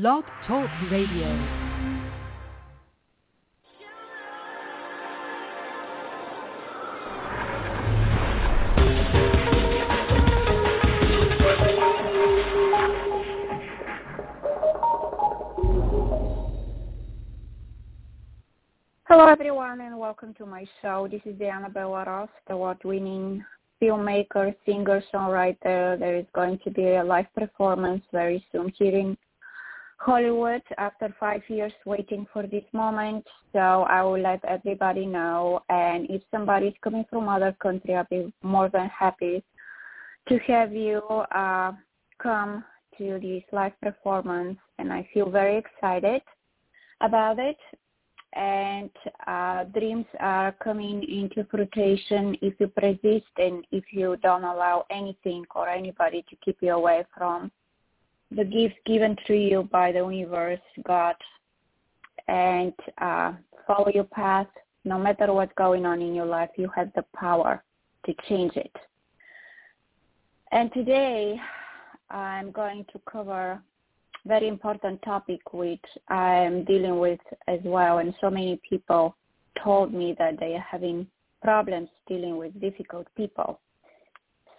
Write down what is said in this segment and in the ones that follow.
Blog Talk Radio. Hello, everyone, and welcome to my show. This is Diana Bellerose, the award-winning filmmaker, singer, songwriter. There is going to be a live performance very soon here in Hollywood after five years waiting for this moment. So I will let everybody know. And if somebody is coming from other country, I'll be more than happy to have you uh, come to this live performance. And I feel very excited about it and uh, dreams are coming into fruition if you persist and if you don't allow anything or anybody to keep you away from the gifts given to you by the universe, God, and uh, follow your path. No matter what's going on in your life, you have the power to change it. And today, I'm going to cover very important topic which I'm dealing with as well and so many people told me that they are having problems dealing with difficult people.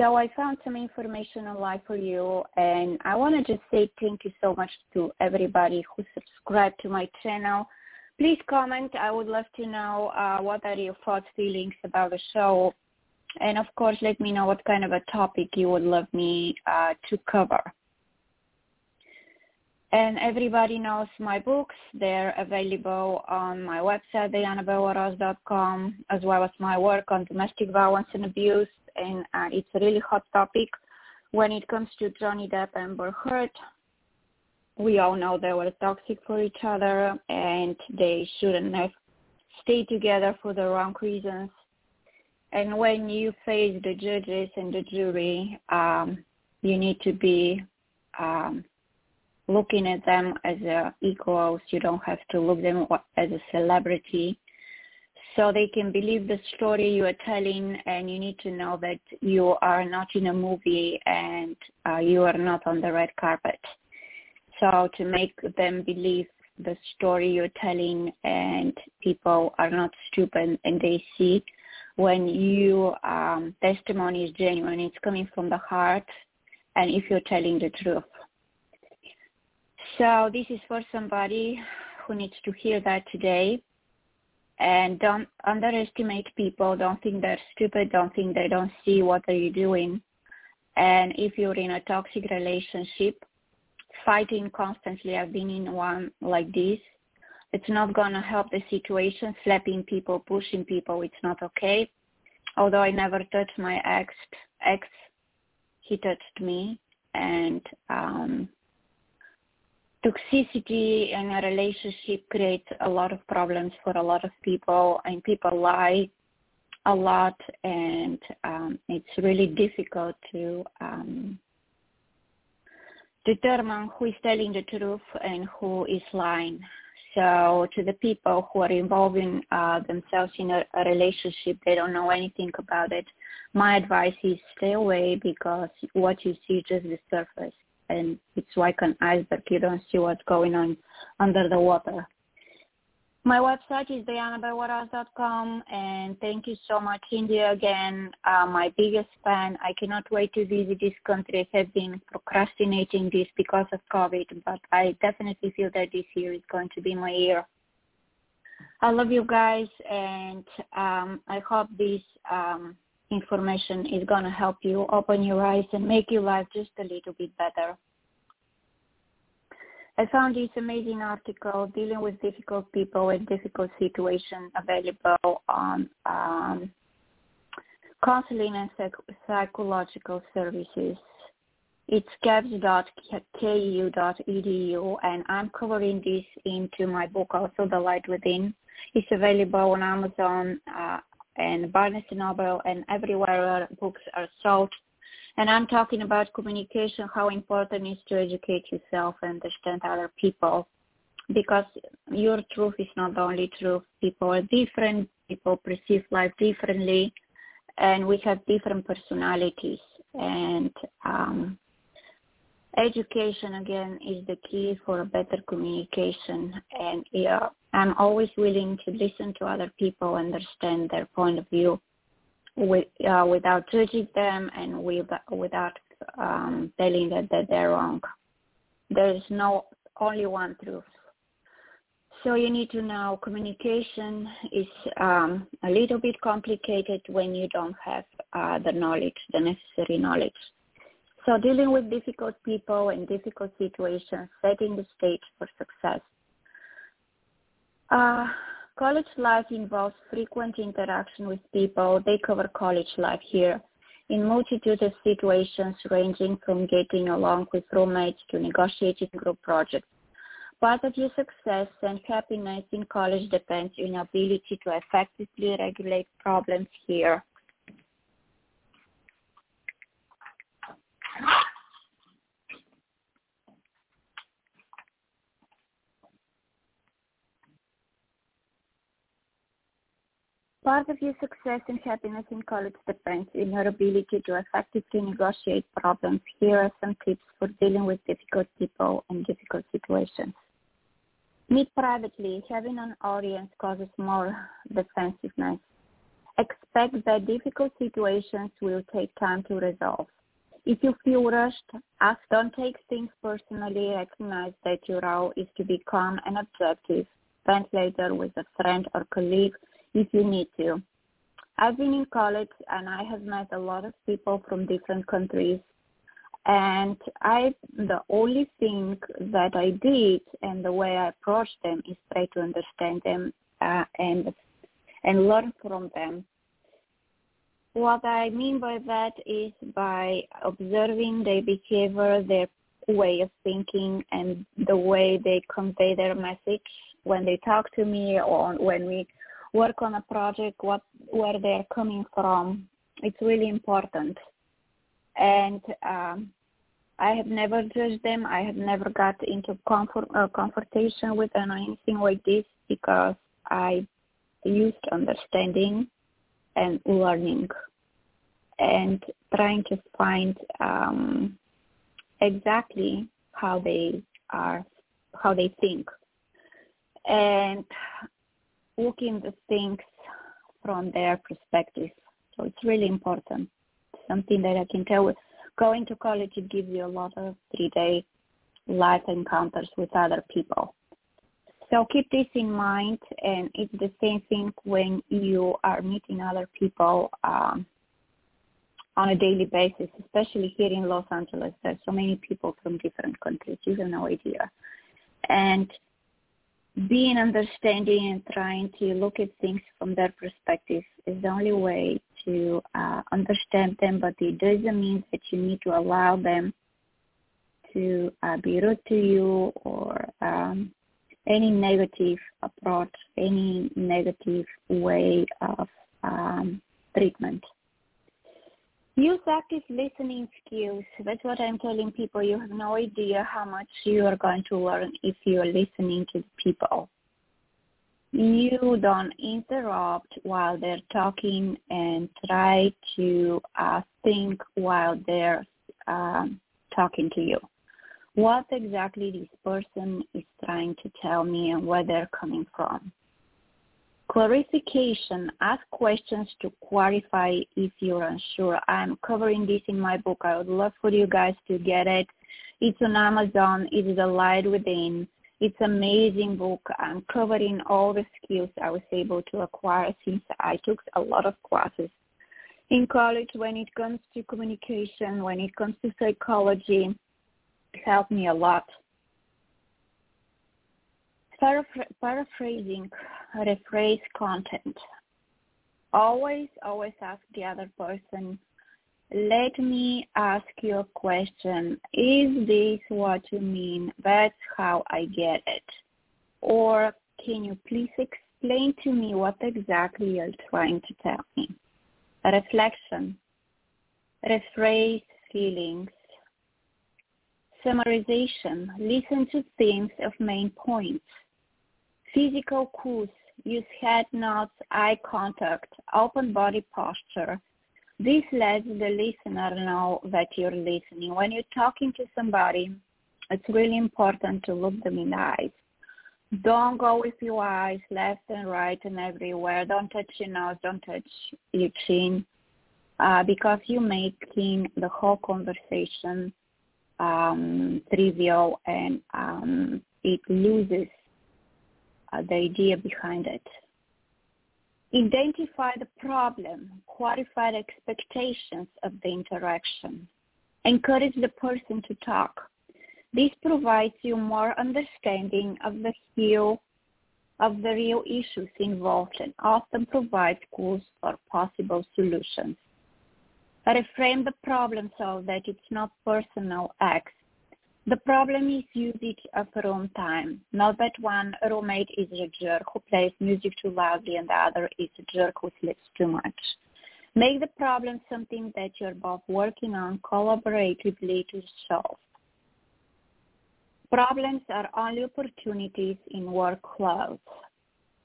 So I found some information online for you and I want to just say thank you so much to everybody who subscribed to my channel. Please comment. I would love to know uh, what are your thoughts, feelings about the show. And of course, let me know what kind of a topic you would love me uh, to cover. And everybody knows my books. They're available on my website, diannabellerose.com, as well as my work on domestic violence and abuse. And uh, it's a really hot topic when it comes to Johnny Depp and Amber. We all know they were toxic for each other and they shouldn't have stayed together for the wrong reasons. And when you face the judges and the jury, um, you need to be um, looking at them as equals. You don't have to look them as a celebrity. So they can believe the story you are telling and you need to know that you are not in a movie and uh, you are not on the red carpet. So to make them believe the story you're telling and people are not stupid and they see when your um, testimony is genuine, it's coming from the heart and if you're telling the truth. So this is for somebody who needs to hear that today. And don't underestimate people. Don't think they're stupid. Don't think they don't see what are you doing. And if you're in a toxic relationship, fighting constantly, I've been in one like this, it's not going to help the situation. Slapping people, pushing people, it's not okay. Although I never touched my ex, ex, he touched me. And um, toxicity in a relationship creates a lot of problems for a lot of people and people lie a lot and um, it's really difficult to um, determine who is telling the truth and who is lying. So to the people who are involving uh, themselves in a, a relationship, they don't know anything about it. My advice is stay away because what you see is just the surface and it's like an iceberg. You don't see what's going on under the water. My website is diannabellerose.com and thank you so much, India, again. Uh, my biggest fan. I cannot wait to visit this country. I have been procrastinating this because of COVID, but I definitely feel that this year is going to be my year. I love you guys and um, I hope this um, information is going to help you open your eyes and make your life just a little bit better. I found this amazing article dealing with difficult people and difficult situations available on um, counseling and psych- psychological services. It's caps.ku.edu and I'm covering this into my book also, The Light Within. It's available on Amazon, uh, and Barnes & Noble and everywhere where books are sold. And I'm talking about communication, how important it is to educate yourself and understand other people because your truth is not the only truth. People are different. People perceive life differently and we have different personalities. And um, education again is the key for a better communication and yeah, I'm always willing to listen to other people, understand their point of view with, uh, without judging them and with, without um, telling them that they're wrong. There is no only one truth. So you need to know communication is um, a little bit complicated when you don't have uh, the knowledge, the necessary knowledge. So dealing with difficult people and difficult situations, setting the stage for success. Uh, college life involves frequent interaction with people. They cover college life here in multitude of situations ranging from getting along with roommates to negotiating group projects. Part of your success and happiness in college depends on your ability to effectively regulate problems here Part of your success and happiness in college depends on your ability to effectively negotiate problems. Here are some tips for dealing with difficult people and difficult situations. Meet privately. Having an audience causes more defensiveness. Expect that difficult situations will take time to resolve. If you feel rushed, ask don't take things personally. Recognize that your role is to be calm and objective. Vent later with a friend or colleague if you need to. I've been in college and I have met a lot of people from different countries and I the only thing that I did and the way I approached them is try to understand them uh, and and learn from them what I mean by that is by observing their behavior, their way of thinking, and the way they convey their message when they talk to me or when we work on a project, what where they're coming from. It's really important. And um, I have never judged them. I have never got into comfort, uh, confrontation with them or anything like this because I used understanding and learning and trying to find um, exactly how they are, how they think, and looking the things from their perspective. So it's really important. Something that I can tell with going to college, it gives you a lot of three-day life encounters with other people. So keep this in mind, and it's the same thing when you are meeting other people um, on a daily basis, especially here in Los Angeles. There's so many people from different countries. You have no idea. And being understanding and trying to look at things from their perspective is the only way to uh, understand them, but it doesn't mean that you need to allow them to uh, be rude to you or um, any negative approach, any negative way of um, treatment. Use active listening skills. That's what I'm telling people. You have no idea how much you are going to learn if you are listening to people. You don't interrupt while they're talking and try to uh, think while they're um, talking to you what exactly this person is trying to tell me and where they're coming from. Clarification, ask questions to clarify if you're unsure. I'm covering this in my book. I would love for you guys to get it. It's on Amazon. It is The Light Within. It's amazing book. I'm covering all the skills I was able to acquire since I took a lot of classes in college when it comes to communication, when it comes to psychology, It helped me a lot. Paraphr- paraphrasing, rephrase content. Always, always ask the other person, let me ask you a question. Is this what you mean? That's how I get it. Or can you please explain to me what exactly you're trying to tell me? A reflection. Rephrase feelings Summarization. Listen to themes of main points. Physical cues. Use head nods, eye contact, open body posture. This lets the listener know that you're listening. When you're talking to somebody, it's really important to look them in the eyes. Don't go with your eyes left and right and everywhere. Don't touch your nose. Don't touch your chin. Uh, because you're making the whole conversation um, trivial and um, it loses uh, the idea behind it. Identify the problem, qualify the expectations of the interaction, encourage the person to talk. This provides you more understanding of the real, of the real issues involved and often provides clues for possible solutions. Reframe the problem so that it's not personal acts the problem is usage of room time. Not that one roommate is a jerk who plays music too loudly and the other is a jerk who sleeps too much. Make the problem something that you're both working on collaboratively to solve. Problems are only opportunities in workloads.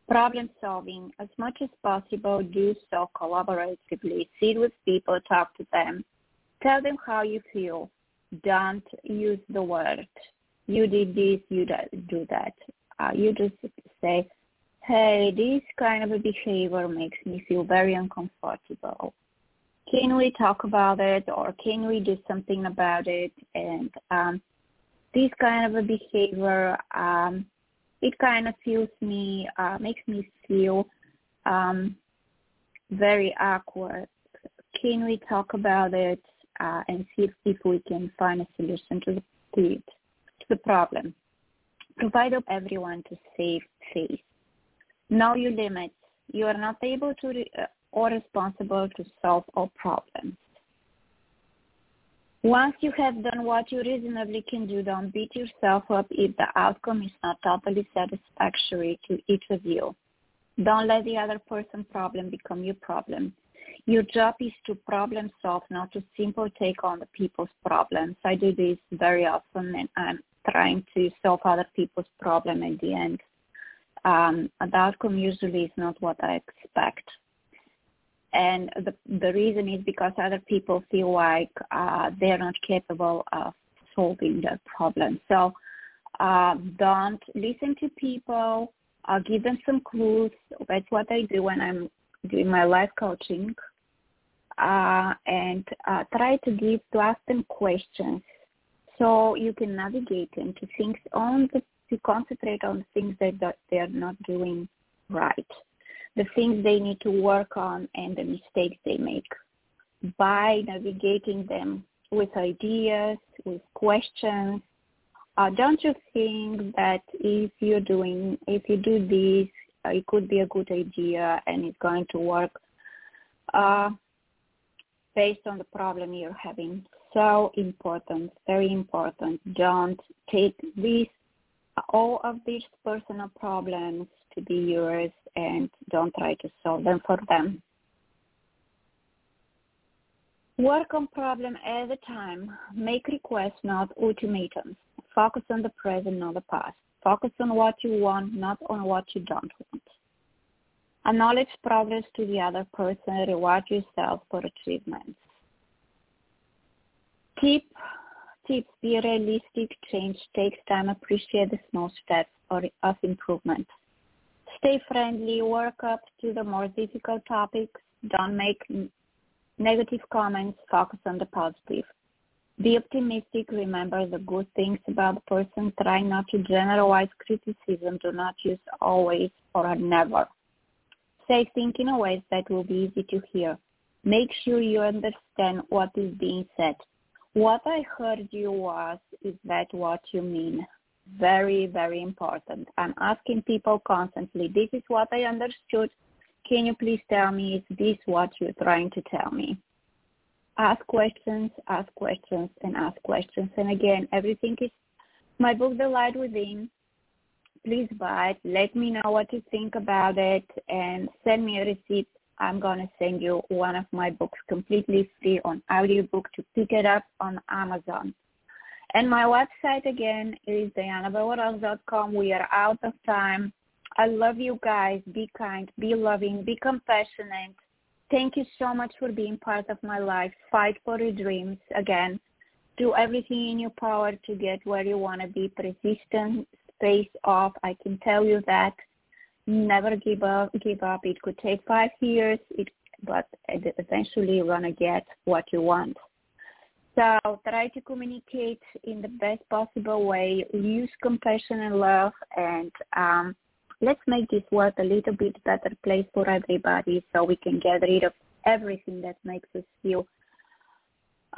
Problem solving, as much as possible, do so collaboratively. Sit with people, talk to them, tell them how you feel, don't use the word you did this, you do that. Uh, you just say, hey, this kind of a behavior makes me feel very uncomfortable. Can we talk about it or can we do something about it? And um, this kind of a behavior, um, it kind of feels me, uh, makes me feel um, very awkward. Can we talk about it? Uh, and see if, we can find a solution to the, to, the problem. Provide everyone to save face. Know your limits. You are not able to re- uh, or responsible to solve all problems. Once you have done what you reasonably can do, don't beat yourself up if the outcome is not totally satisfactory to each of you. Don't let the other person's problem become your problem. Your job is to problem solve, not to simply take on the people's problems. I do this very often, and I'm trying to solve other people's problem at the end. Um, the outcome usually is not what I expect. And the, the reason is because other people feel like uh, they're not capable of solving their problem. So uh, don't listen to people. I'll give them some clues. That's what I do when I'm doing my life coaching uh, and uh, try to give to ask them questions so you can navigate into things on the to concentrate on things that, that they are not doing right, the things they need to work on, and the mistakes they make. By navigating them with ideas, with questions, uh, don't you think that if you're doing, if you do this, uh, it could be a good idea and it's going to work? Uh, based on the problem you're having. So important, very important. Don't take these all of these personal problems to be yours and don't try to solve them for them. Work on problem at a time. Make requests, not ultimatums. Focus on the present, not the past. Focus on what you want, not on what you don't want. Acknowledge progress to the other person. Reward yourself for achievements. Keep tips. Be realistic. Change takes time. Appreciate the small steps of improvement. Stay friendly. Work up to the more difficult topics. Don't make negative comments. Focus on the positive. Be optimistic. Remember the good things about the person. Try not to generalize criticism. Do not use always or never. Say things in a way that will be easy to hear. Make sure you understand what is being said. What I heard you was, is that what you mean? Very, very important. I'm asking people constantly, this is what I understood. Can you please tell me, is this what you're trying to tell me? Ask questions, ask questions, and ask questions. And again, everything is my book, The Light Within please buy it. Let me know what you think about it and send me a receipt. I'm going to send you one of my books completely free on audiobook to pick it up on Amazon. And my website again is diannabellerose.com. We are out of time. I love you guys. Be kind, be loving, be compassionate. Thank you so much for being part of my life. Fight for your dreams. Again, do everything in your power to get where you want to be. Persistent, space off. I can tell you that. Never give up. Give up. It could take five years, it, but eventually you're gonna get what you want. So try to communicate in the best possible way. Use compassion and love, and um, let's make this world a little bit better place for everybody, so we can get rid of everything that makes us feel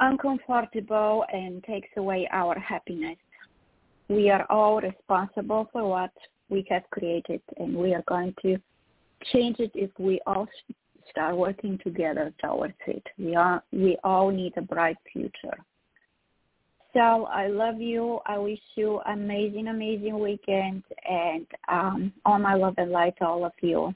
uncomfortable and takes away our happiness. We are all responsible for what we have created and we are going to change it if we all start working together towards it. We are we all need a bright future. So I love you. I wish you amazing, amazing weekend and um, all my love and light to all of you.